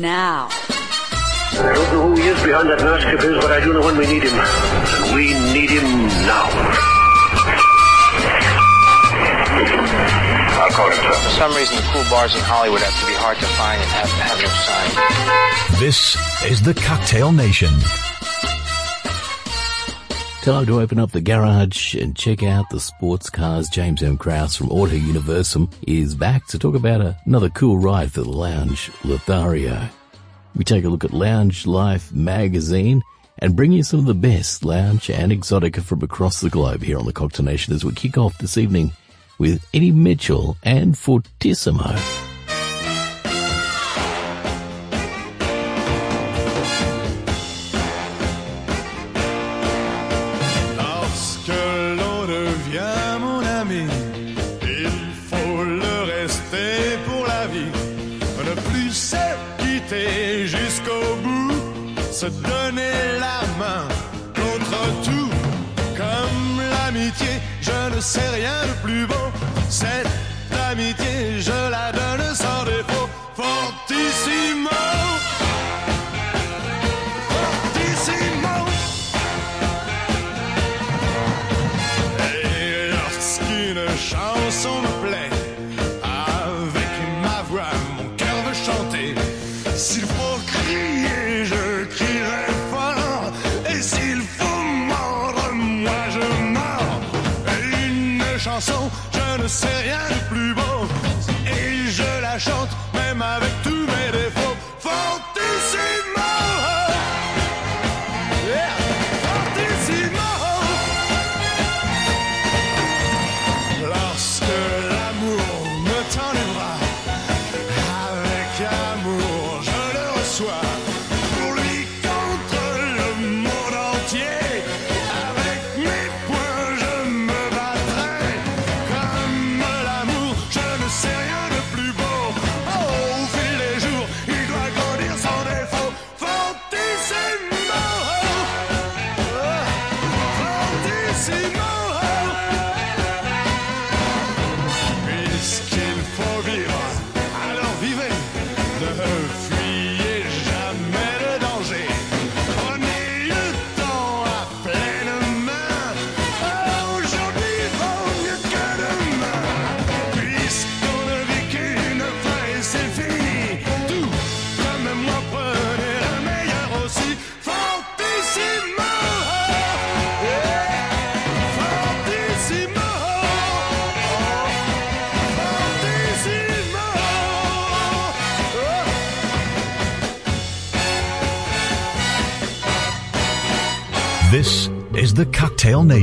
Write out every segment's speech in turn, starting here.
now. I don't know who he is behind that mask of his, but I do know when we need him. And we need him now. I'll call him, sir. For some reason, the cool bars in Hollywood have to be hard to find and have, to have no sign. This is the Cocktail Nation. Time to open up the garage and check out the sports cars. James M. Krause from Auto Universum is back to talk about another cool ride for the lounge, Lothario. We take a look at Lounge Life magazine and bring you some of the best lounge and exotica from across the globe here on the Cocktail Nation as we kick off this evening with Eddy Mitchell and Fortissimo. Se donner la main contre tout. Comme l'amitié, je ne sais rien de plus beau. Je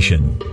Nation.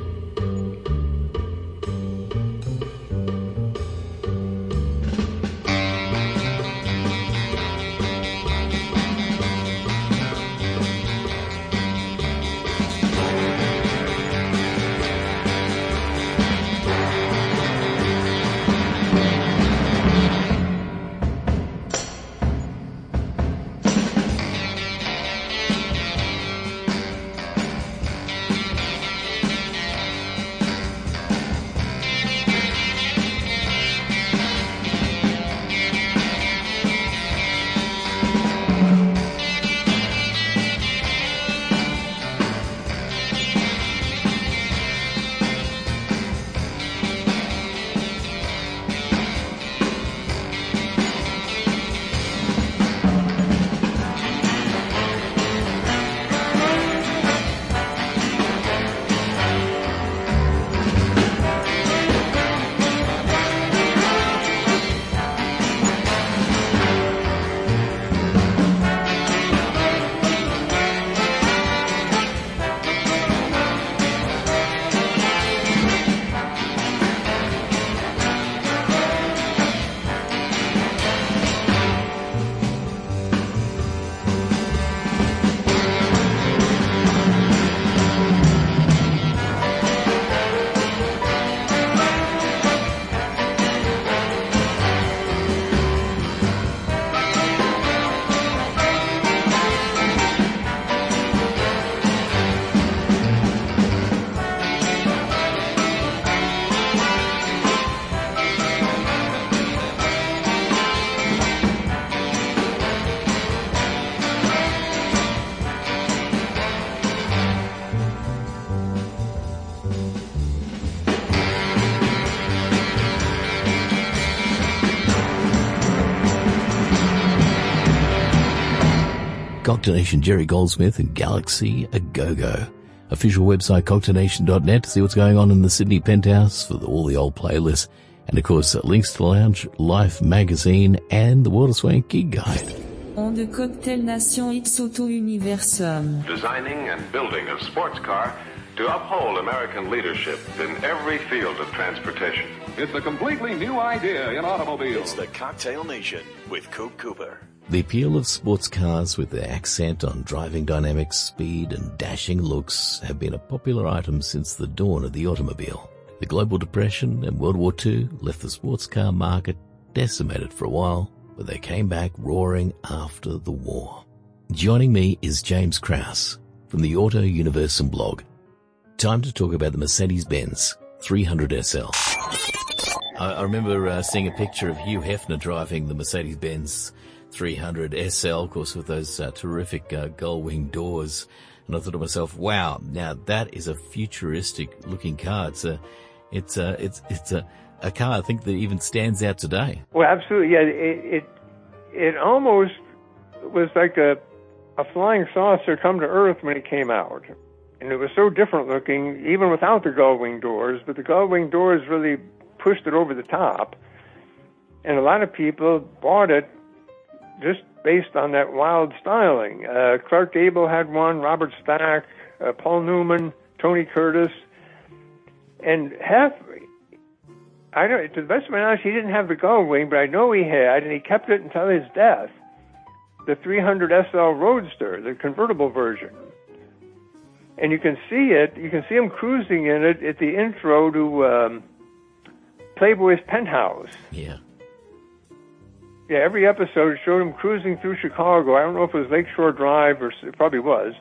Cocktail Nation Jerry Goldsmith and Galaxy a Go-Go. Official website cocktailnation.net to see what's going on in the Sydney penthouse for the, all the old playlists. And of course, links to the Lounge Life magazine and the Water Swing Gig Guide. On de Cocktail Nation X Auto Universum. designing and building a sports car to uphold American leadership in every field of transportation. It's a completely new idea in automobiles. It's the Cocktail Nation with Coop Cooper. The appeal of sports cars with their accent on driving dynamics, speed and dashing looks have been a popular item since the dawn of the automobile. The global depression and World War II left the sports car market decimated for a while, but they came back roaring after the war. Joining me is James Krause from the Auto Universum blog. Time to talk about the Mercedes-Benz 300 SL. I, I remember uh, seeing a picture of Hugh Hefner driving the Mercedes-Benz 300 SL, of course, with those uh, terrific uh, gull-wing doors. And I thought to myself, wow, now that is a futuristic looking car. It's a, it's a, it's, it's a, a car I think that even stands out today. Well, absolutely. Yeah, it it, it almost was like a a flying saucer come to Earth when it came out, and it was so different looking, even without the gull wing doors. But the gull wing doors really pushed it over the top, and a lot of people bought it just based on that wild styling. Uh, Clark Gable had one, Robert Stack, uh, Paul Newman, Tony Curtis, and Hef I don't. To the best of my knowledge, he didn't have the gull wing, but I know he had, and he kept it until his death. The 300 SL Roadster, the convertible version, and you can see it. You can see him cruising in it at the intro to um, Playboy's Penthouse. Yeah. Yeah, every episode showed him cruising through Chicago. I don't know if it was Lakeshore Drive or it probably was.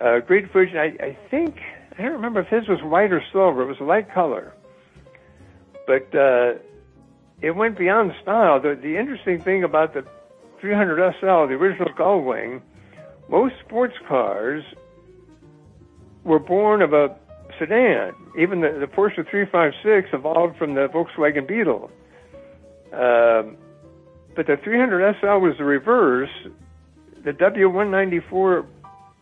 Uh, great footage. I, I think I don't remember if his was white or silver. It was a light color but uh, it went beyond style. The, the interesting thing about the 300 SL, the original Gullwing, most sports cars were born of a sedan. Even the, the Porsche 356 evolved from the Volkswagen Beetle. Um, but the 300 SL was the reverse. The W194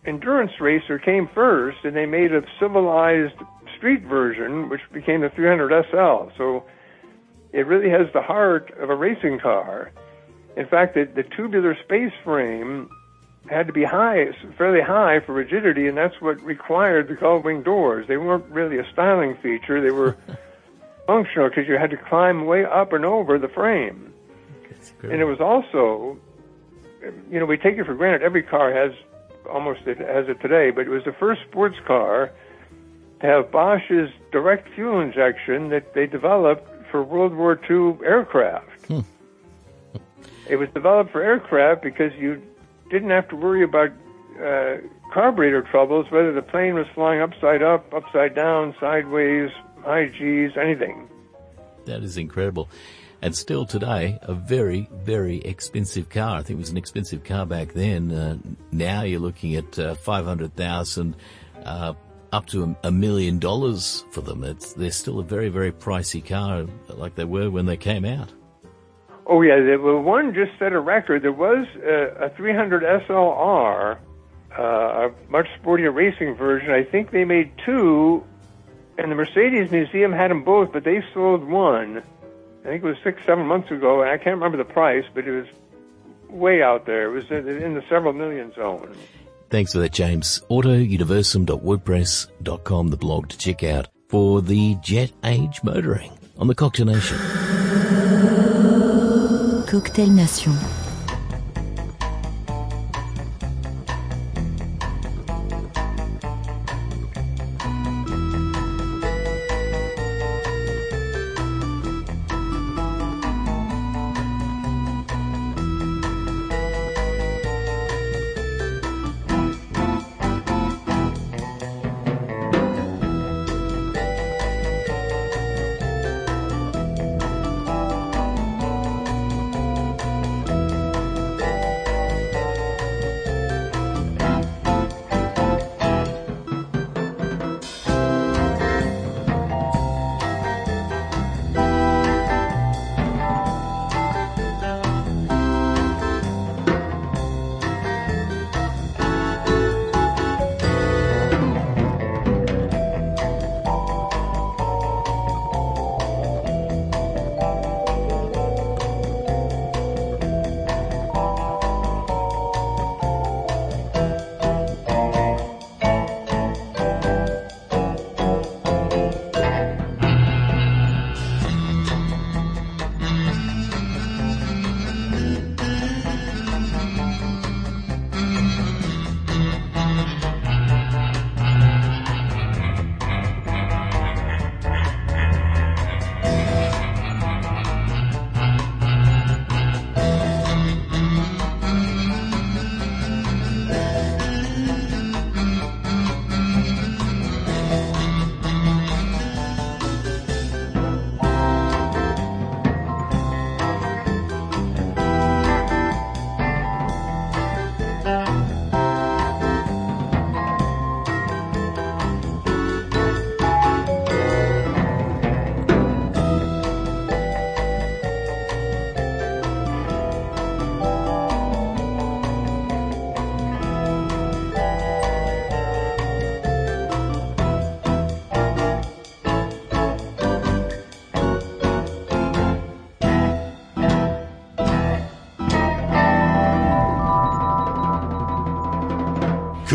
endurance racer came first, and they made a civilized street version, which became the 300 SL. So it really has the heart of a racing car. In fact, the, the tubular space frame had to be high, fairly high for rigidity, and that's what required the gull wing doors. They weren't really a styling feature; they were functional because you had to climb way up and over the frame. And it was also, you know, we take it for granted. Every car has almost it has it today, but it was the first sports car to have Bosch's direct fuel injection that they developed for World War II aircraft. Hmm. it was developed for aircraft because you didn't have to worry about uh, carburetor troubles, whether the plane was flying upside up, upside down, sideways, high G's, anything. That is incredible. And still today, a very, very expensive car. I think it was an expensive car back then. Uh, now you're looking at uh, 500,000, uh, up to a, million dollars for them. It's, they're still a very, very pricey car like they were when they came out. Oh yeah, the well, one just set a record. There was a, a 300 SLR, uh, a much sportier racing version. I think they made two, and the Mercedes Museum had them both, but they sold one. I think it was six, seven months ago, and I can't remember the price, but it was way out there. It was in, in the several million zone. Thanks for that, James. AutoUniversum.wordpress.com, the blog to check out for the Jet Age Motoring on the Cocktail Nation. Cocktail Nation.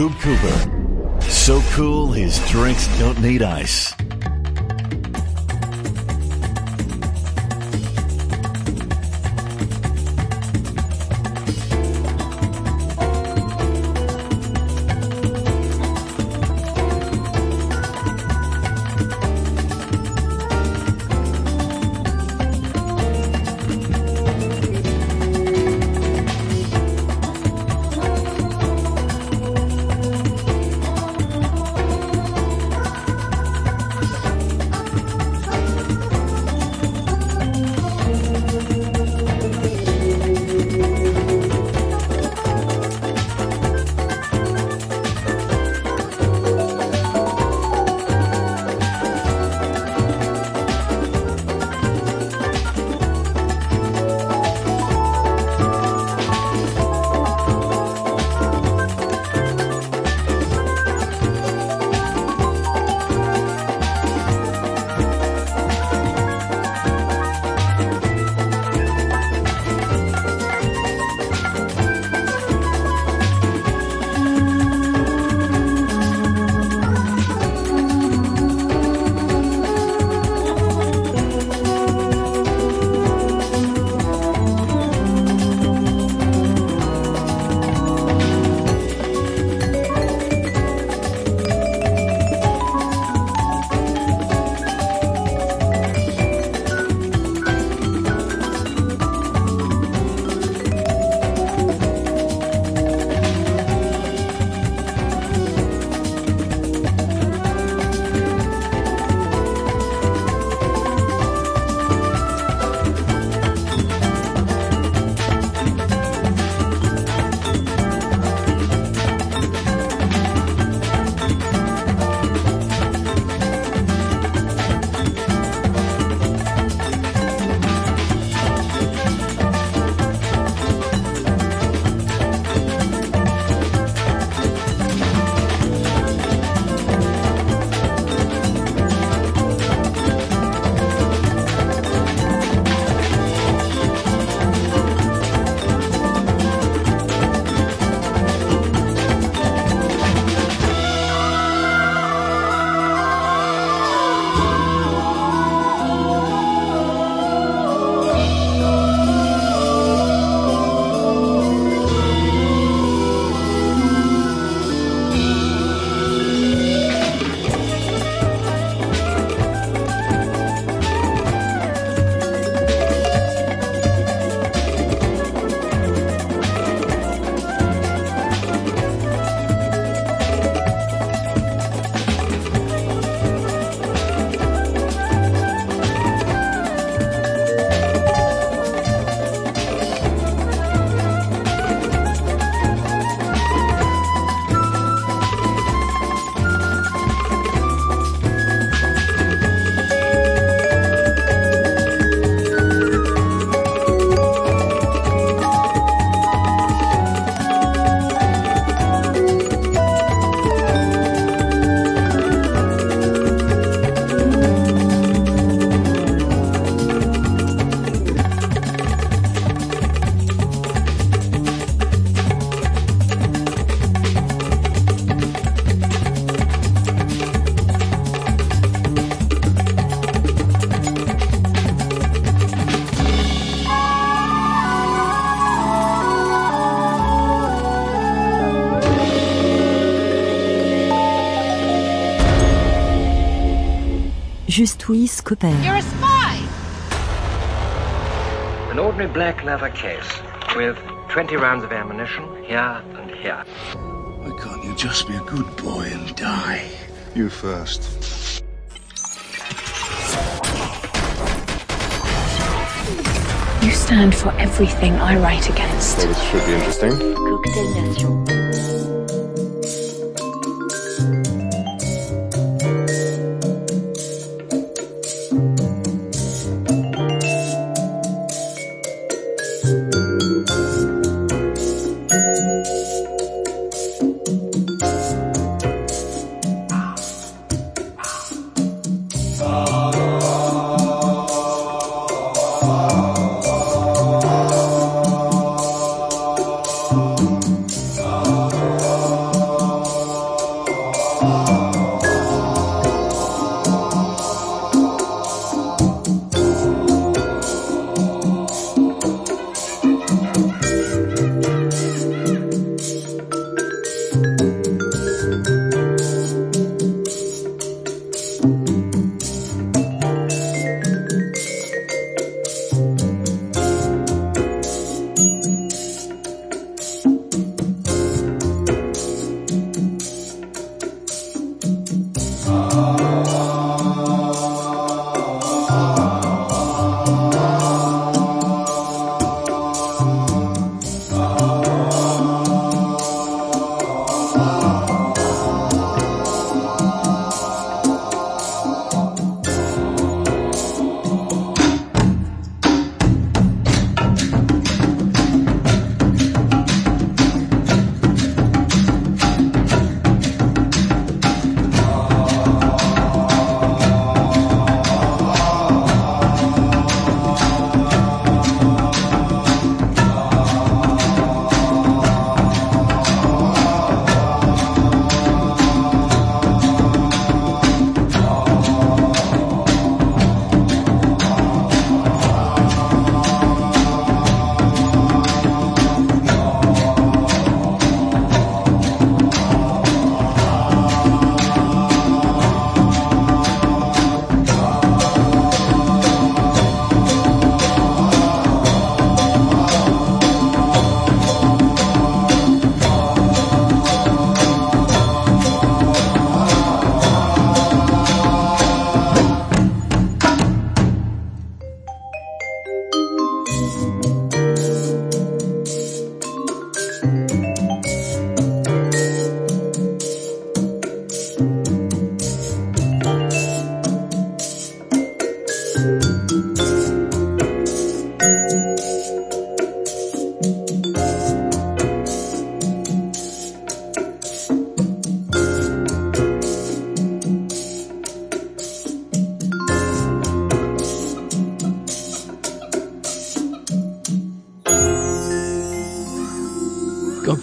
Coop Cooper. So cool, his drinks don't need ice. Just Louis Cooper. You're a spy! An ordinary black leather case with 20 rounds of ammunition here and here. Why can't you just be a good boy and die? You first. You stand for everything I write against. Well, this should be interesting. Cocktail Nation.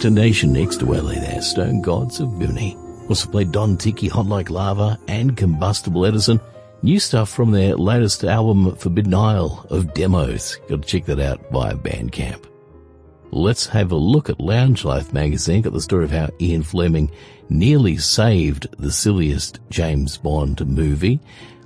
Cocktail Nation Ixtahuele, Stone Gods of Bimini. Also played Don Tiki, Hot Like Lava, and Combustible Edison. New stuff from their latest album, Forbidden Isle of Demos. Got to check that out via Bandcamp. Let's have a look at Lounge Life magazine. Got the story of how Ian Fleming nearly saved the silliest James Bond movie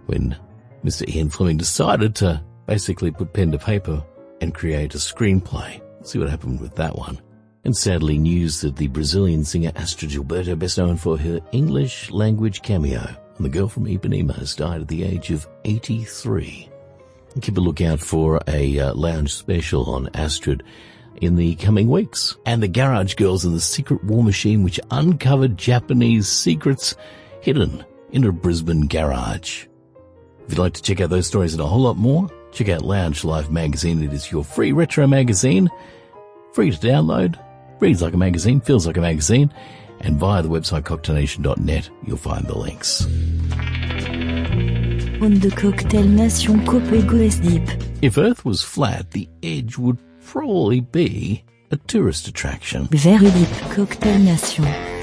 when Mr. Ian Fleming decided to basically put pen to paper and create a screenplay. See what happened with that one. And sadly, news that the Brazilian singer Astrid Gilberto, best known for her English language cameo on The Girl from Ipanema, has died at the age of 83. Keep a lookout for a uh, lounge special on Astrid in the coming weeks. And the Garage Girls and the Secret War Machine, which uncovered Japanese secrets hidden in a Brisbane garage. If you'd like to check out those stories and a whole lot more, check out Lounge Life magazine. It is your free retro magazine, free to download, reads like a magazine, feels like a magazine, and via the website cocktailnation.net, you'll find the links. On de Cocktail Nation Copego Deep. If Earth was flat, the edge would probably be a tourist attraction. Very Deep Cocktail Nation.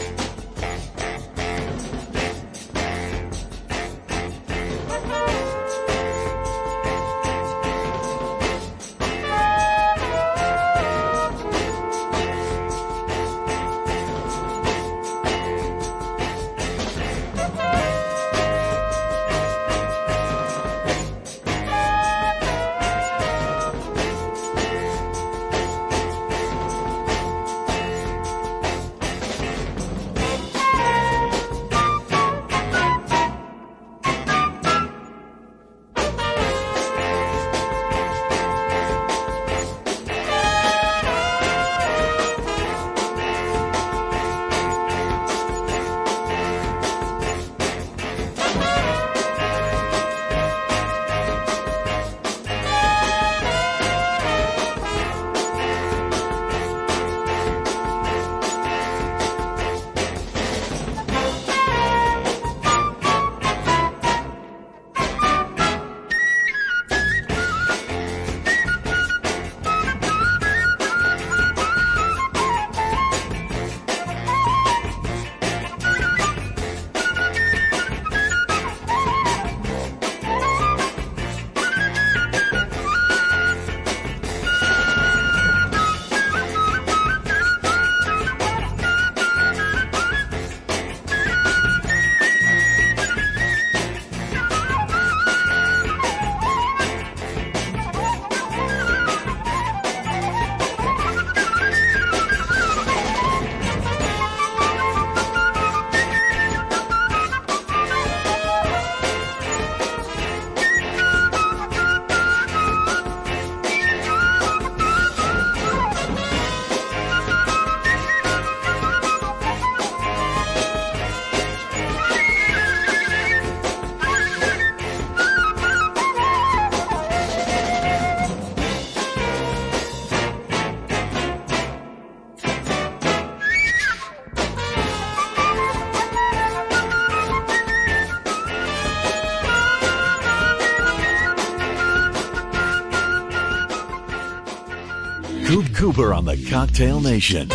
Cooper on the Cocktail Nation.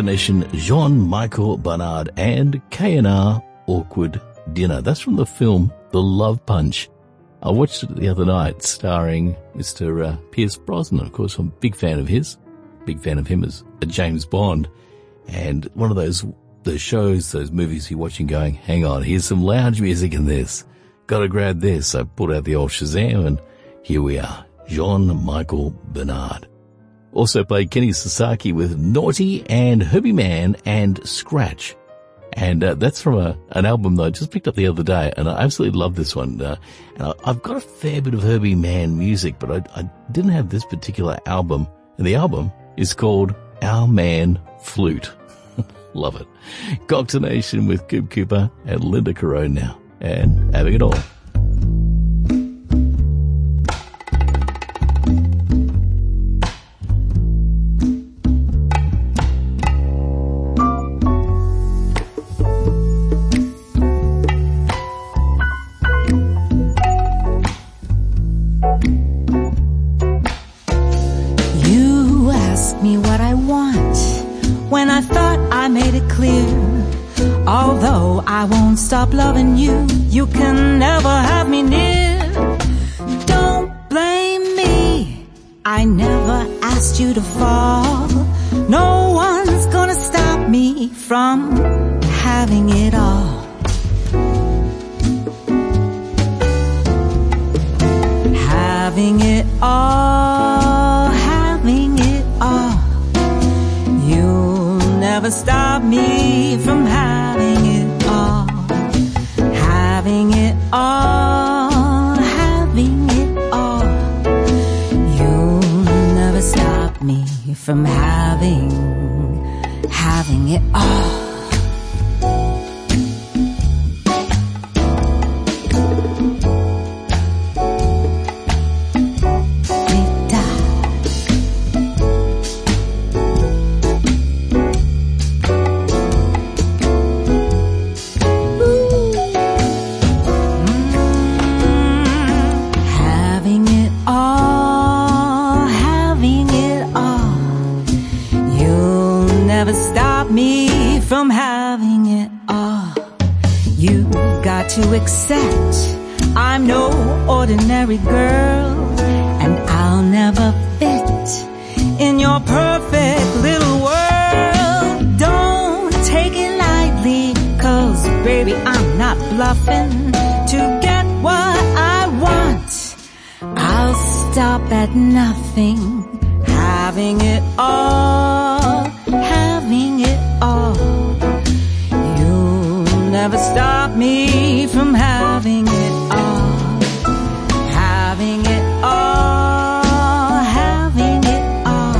Nation, Jean-Michael Bernard and K&R Awkward Dinner. That's from the film The Love Punch. I watched it the other night starring Mr. Uh, Pierce Brosnan. Of course, I'm a big fan of his. Big fan of him as a James Bond. And one of those, those shows, those movies you're watching going, hang on, here's some lounge music in this. Gotta grab this. I pulled out the old Shazam and here we are. Jean-Michael Bernard. Also played Kenny Sasaki with Naughty and Herbie Mann and Scratch. And uh, that's from a, an album that I just picked up the other day, and I absolutely love this one. Uh, and I, have got a fair bit of Herbie Mann music, but I, I didn't have this particular album. And the album is called Our Man Flute. love it. Cocktail Nation with Coop Cooper and Linda Carone now, and having it all. Loving you. You can to accept I'm no ordinary girl and I'll never fit in your perfect little world. Don't take it lightly cause baby I'm not bluffing to get what I want. I'll stop at nothing having it all, having it all You'll never stop me from having it all. Having it all, having it all.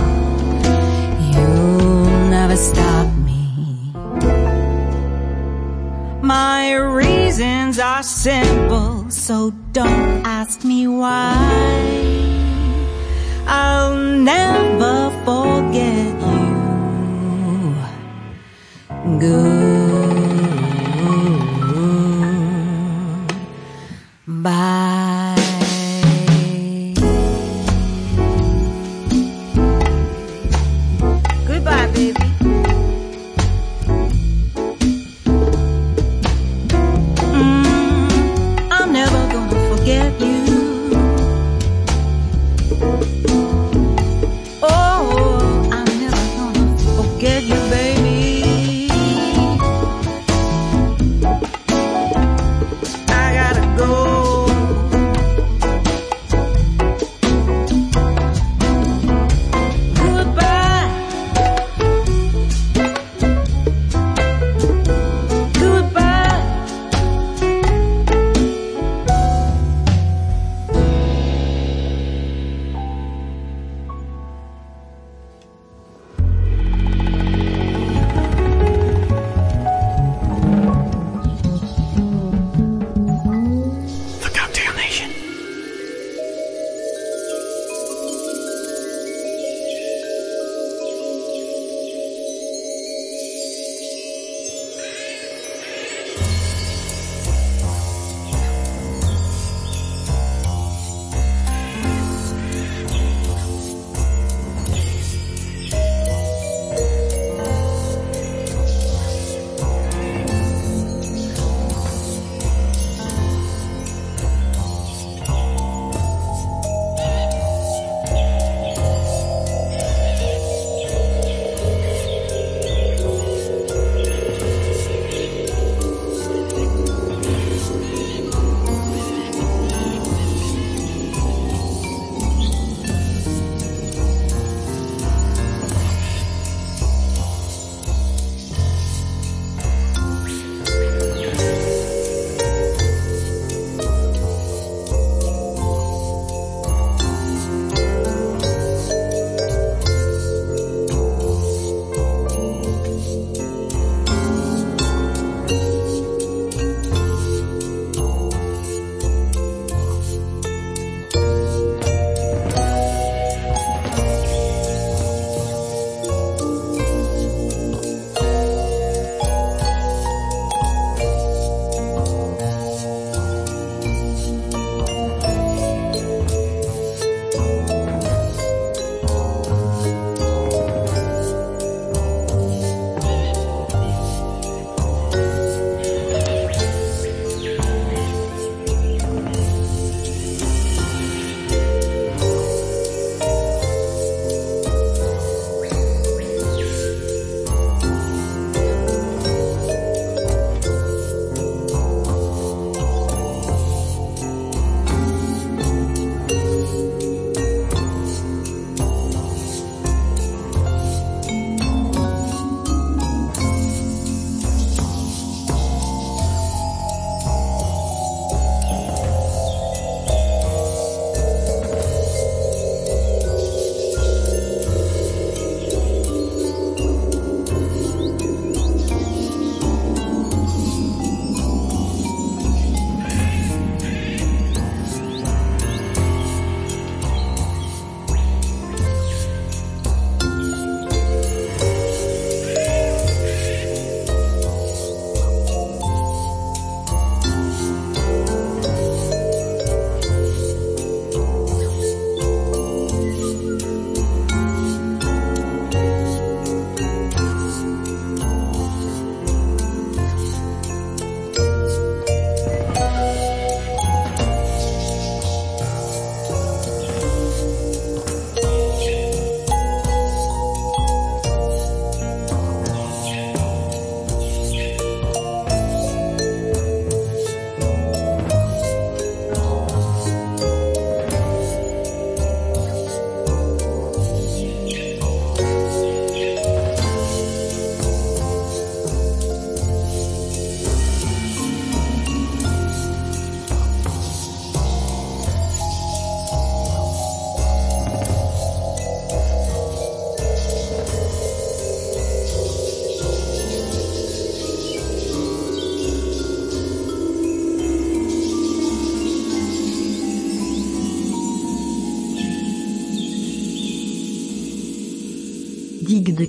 You'll never stop me. My reasons are simple, so don't ask me why.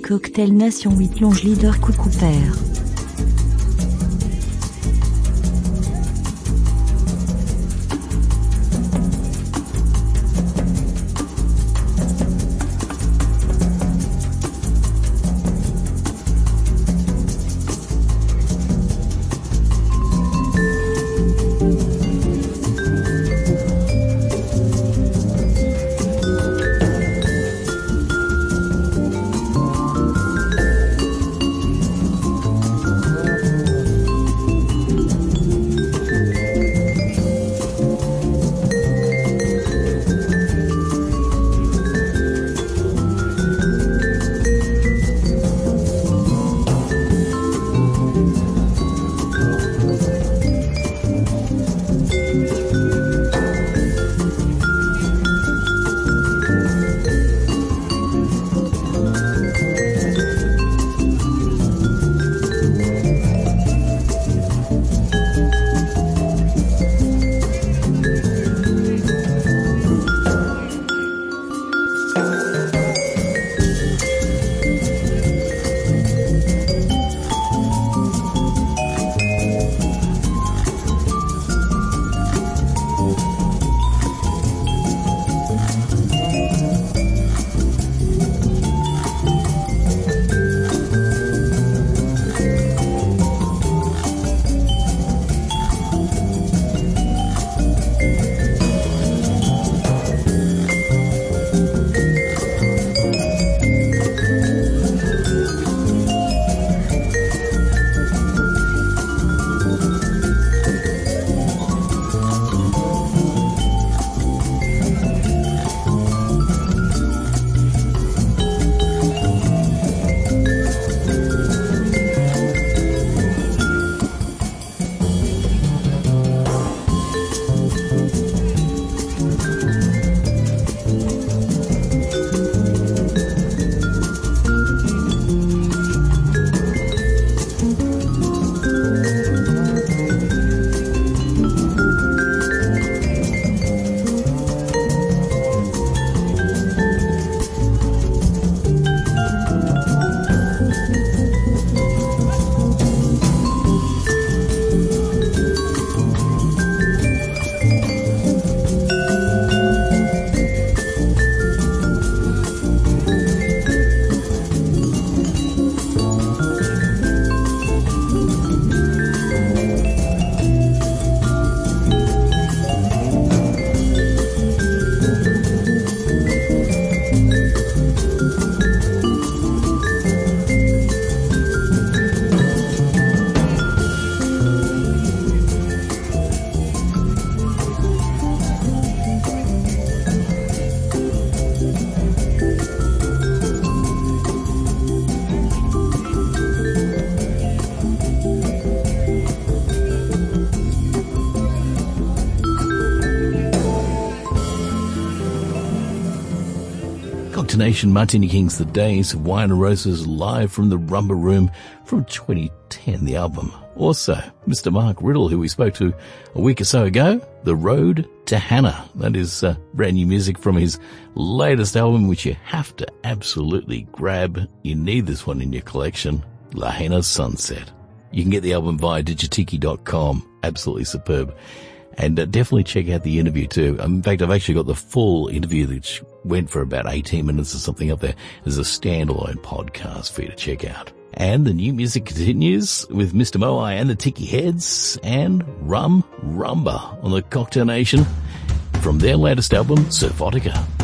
Cocktail Nation 8 Longe Leader Coucou Père. Nation Martini Kings The Days of Wine and Roses live from the Rumba Room from 2010, the album. Also, Mr. Mark Riddle, who we spoke to a week or so ago, The Road to Hana. That is uh, brand new music from his latest album, which you have to absolutely grab. You need this one in your collection, Lahaina Sunset. You can get the album via digitiki.com. Absolutely superb. And uh, definitely check out the interview too. Um, in fact, I've actually got the full interview which went for about 18 minutes or something up there as a standalone podcast for you to check out. And the new music continues with Mr. Moai and the Tikiheads and Rum Rhumba on the Cocktail Nation from their latest album, Surfotica.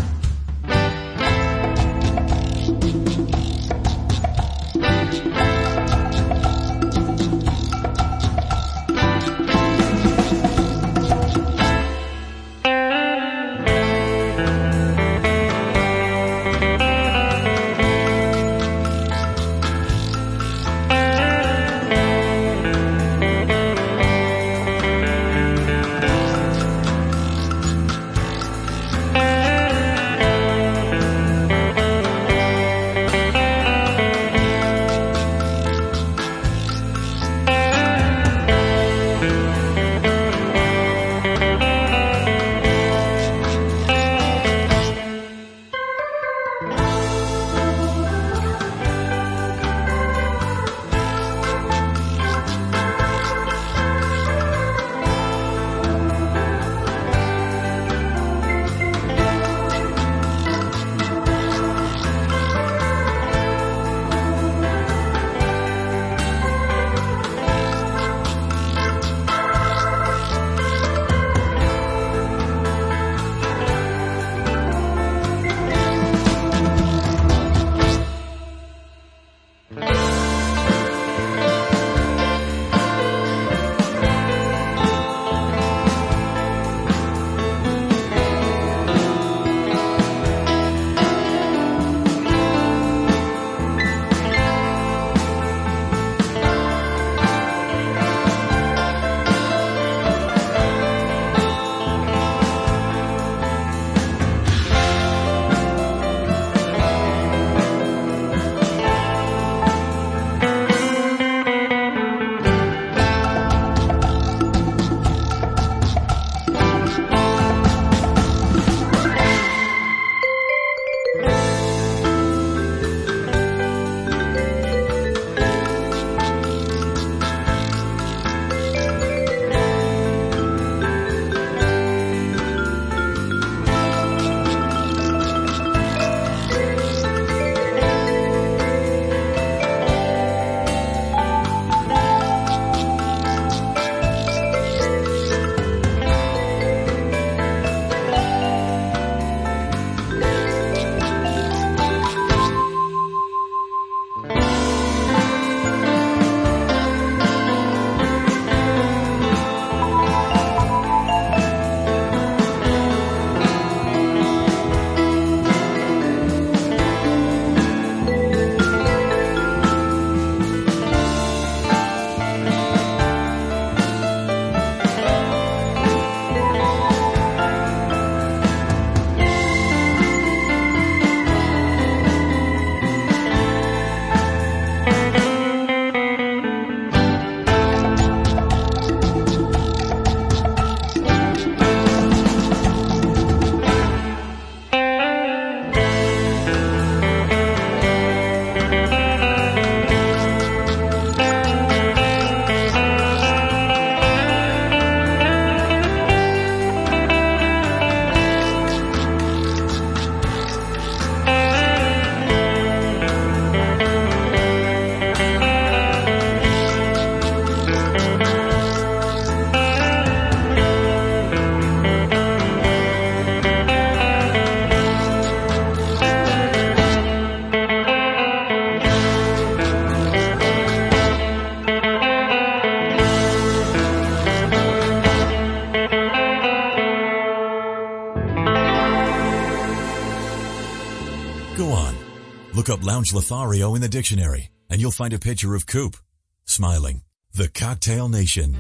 Lounge Lothario in the dictionary and you'll find a picture of Coop smiling. The Cocktail Nation.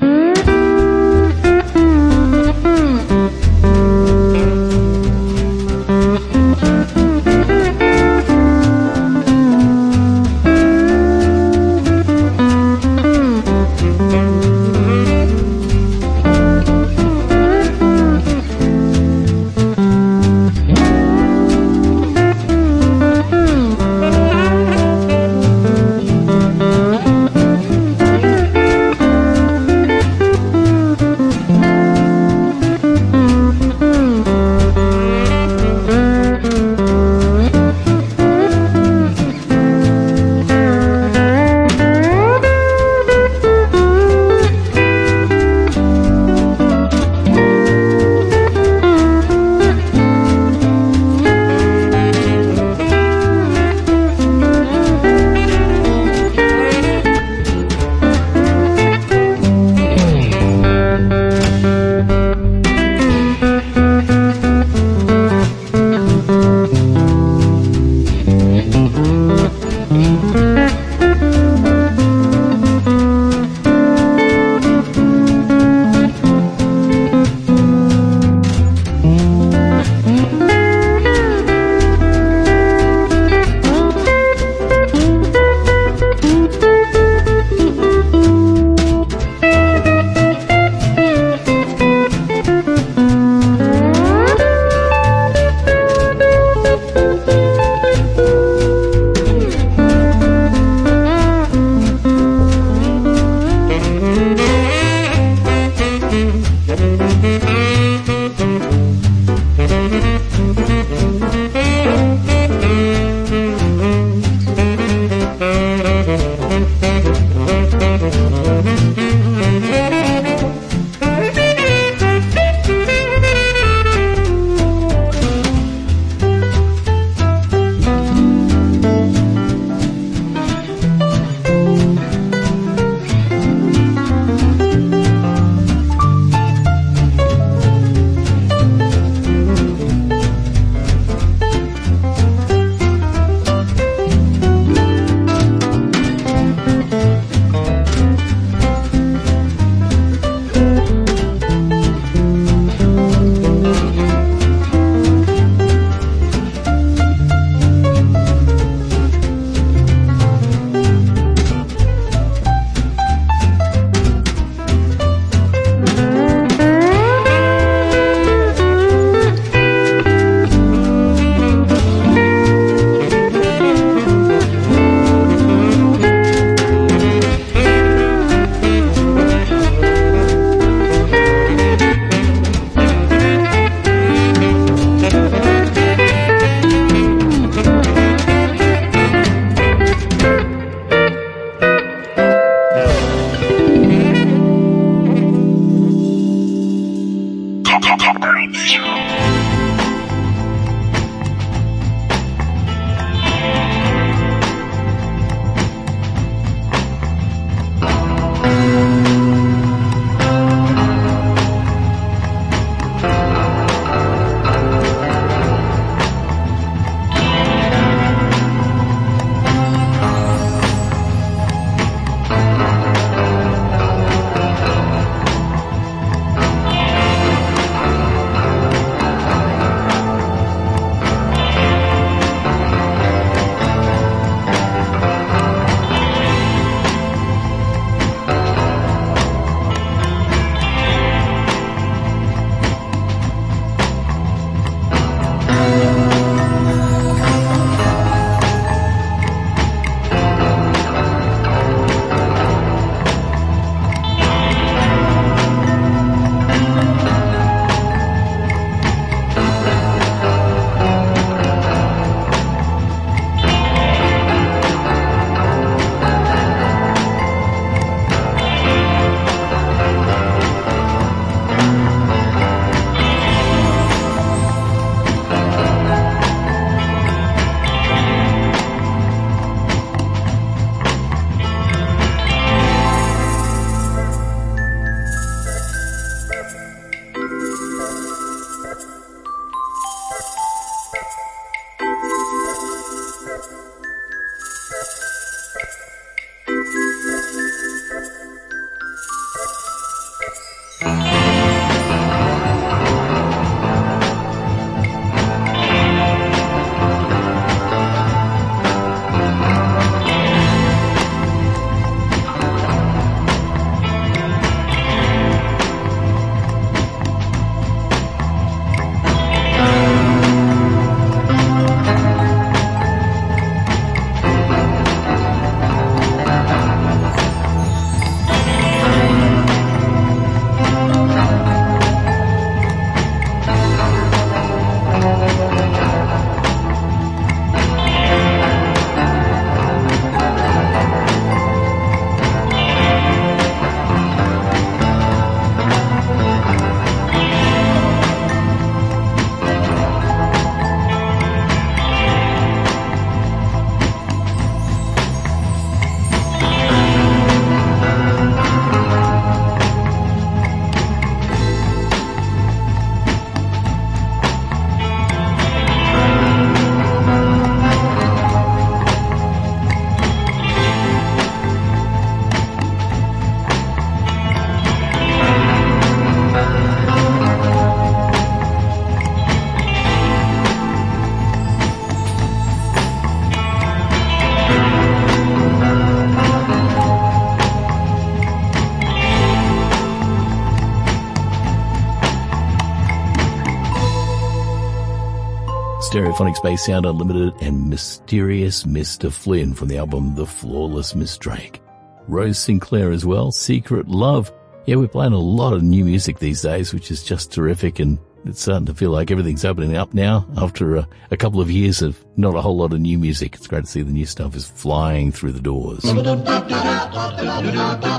Stereophonic Space Sound Unlimited and Mysterious Mr. Flynn from the album The Flawless Miss Drake. Rose Sinclair as well, Secret Love. Yeah, we're playing a lot of new music these days, which is just terrific and it's starting to feel like everything's opening up now after a, a, couple of years of not a whole lot of new music. It's great to see the new stuff is flying through the doors.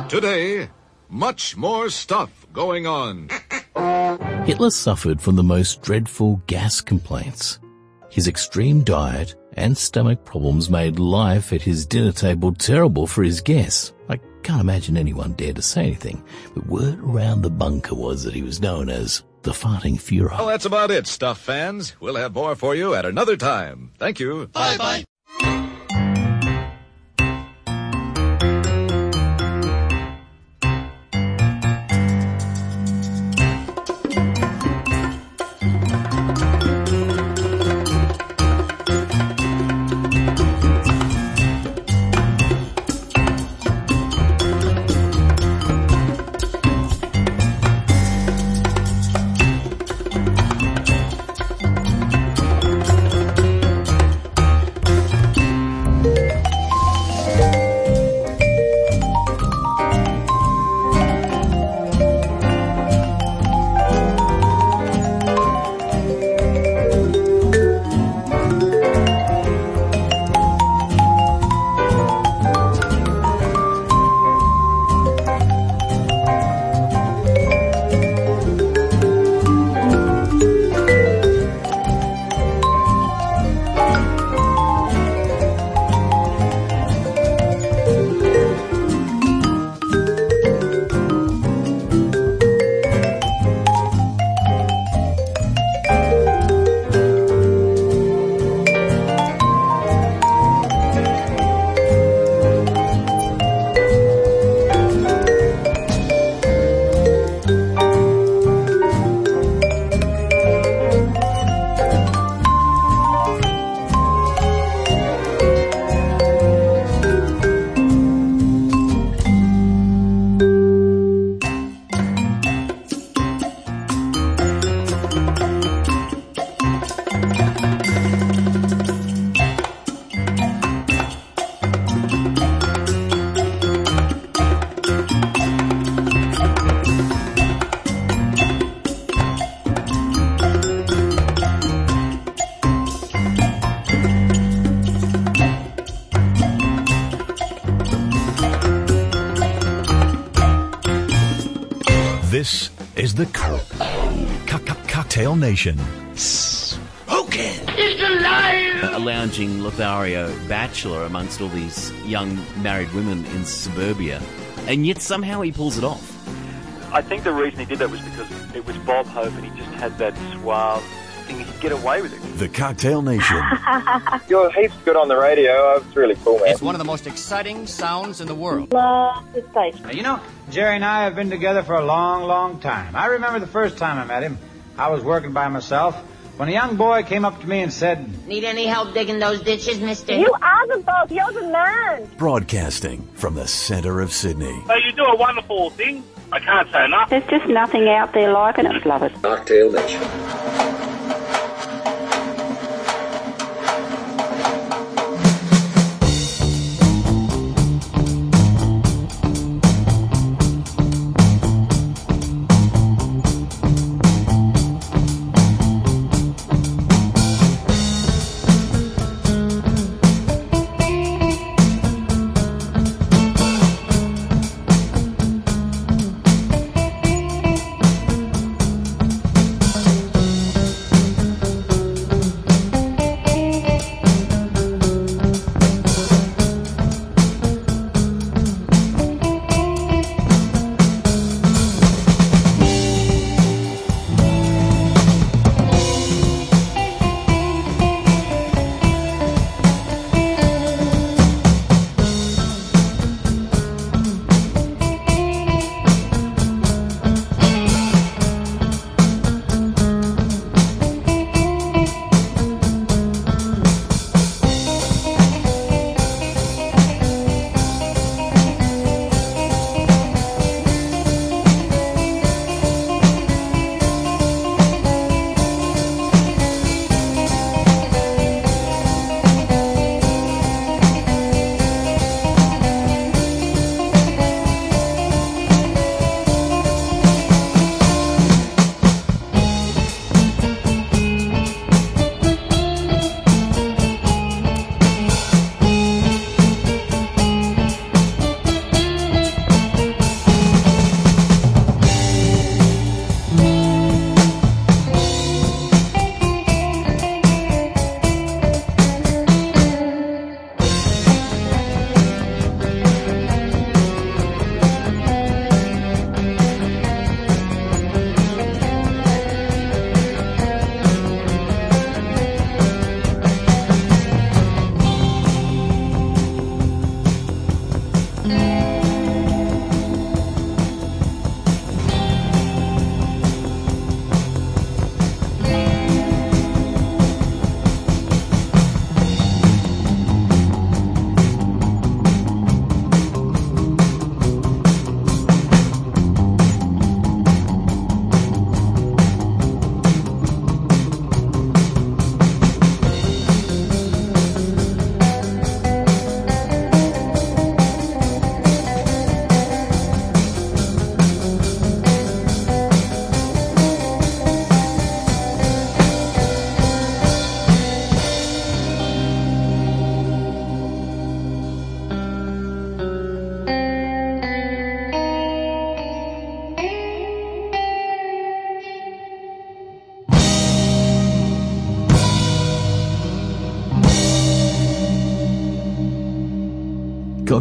Today, much more stuff going on. Hitler suffered from the most dreadful gas complaints. His extreme diet and stomach problems made life at his dinner table terrible for his guests. I can't imagine anyone dared to say anything, but word around the bunker was that he was known as the farting Fuhrer. Well, that's about it, Stuff fans. We'll have more for you at another time. Thank you. Bye bye. Cocktail Nation. Smoking! It's alive! A lounging Lothario bachelor amongst all these young married women in suburbia. And yet somehow he pulls it off. I think the reason he did that was because it was Bob Hope and he just had that suave thing. He could get away with it. The Cocktail Nation. You're heaps good on the radio. It's really cool, man. It's one of the most exciting sounds in the world. Love the station. You know, Jerry and I have been together for a long, long time. I remember the first time I met him. I was working by myself when a young boy came up to me and said, Need any help digging those ditches, mister? You are the boss. You're the man. Broadcasting from the center of Sydney. So you do a wonderful thing. I can't say enough. There's just nothing out there like it. Love it. Cocktail Nation.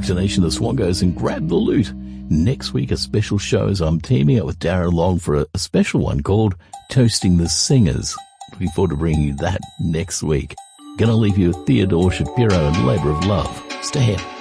Cocktail the Swongos and grab the loot. Next week, a special show as I'm teaming up with Darren Long for a, a special one called Toasting the Singers. Looking forward to bringing you that next week. Gonna leave you with Theodore Shapiro and Labor of Love. Stay here.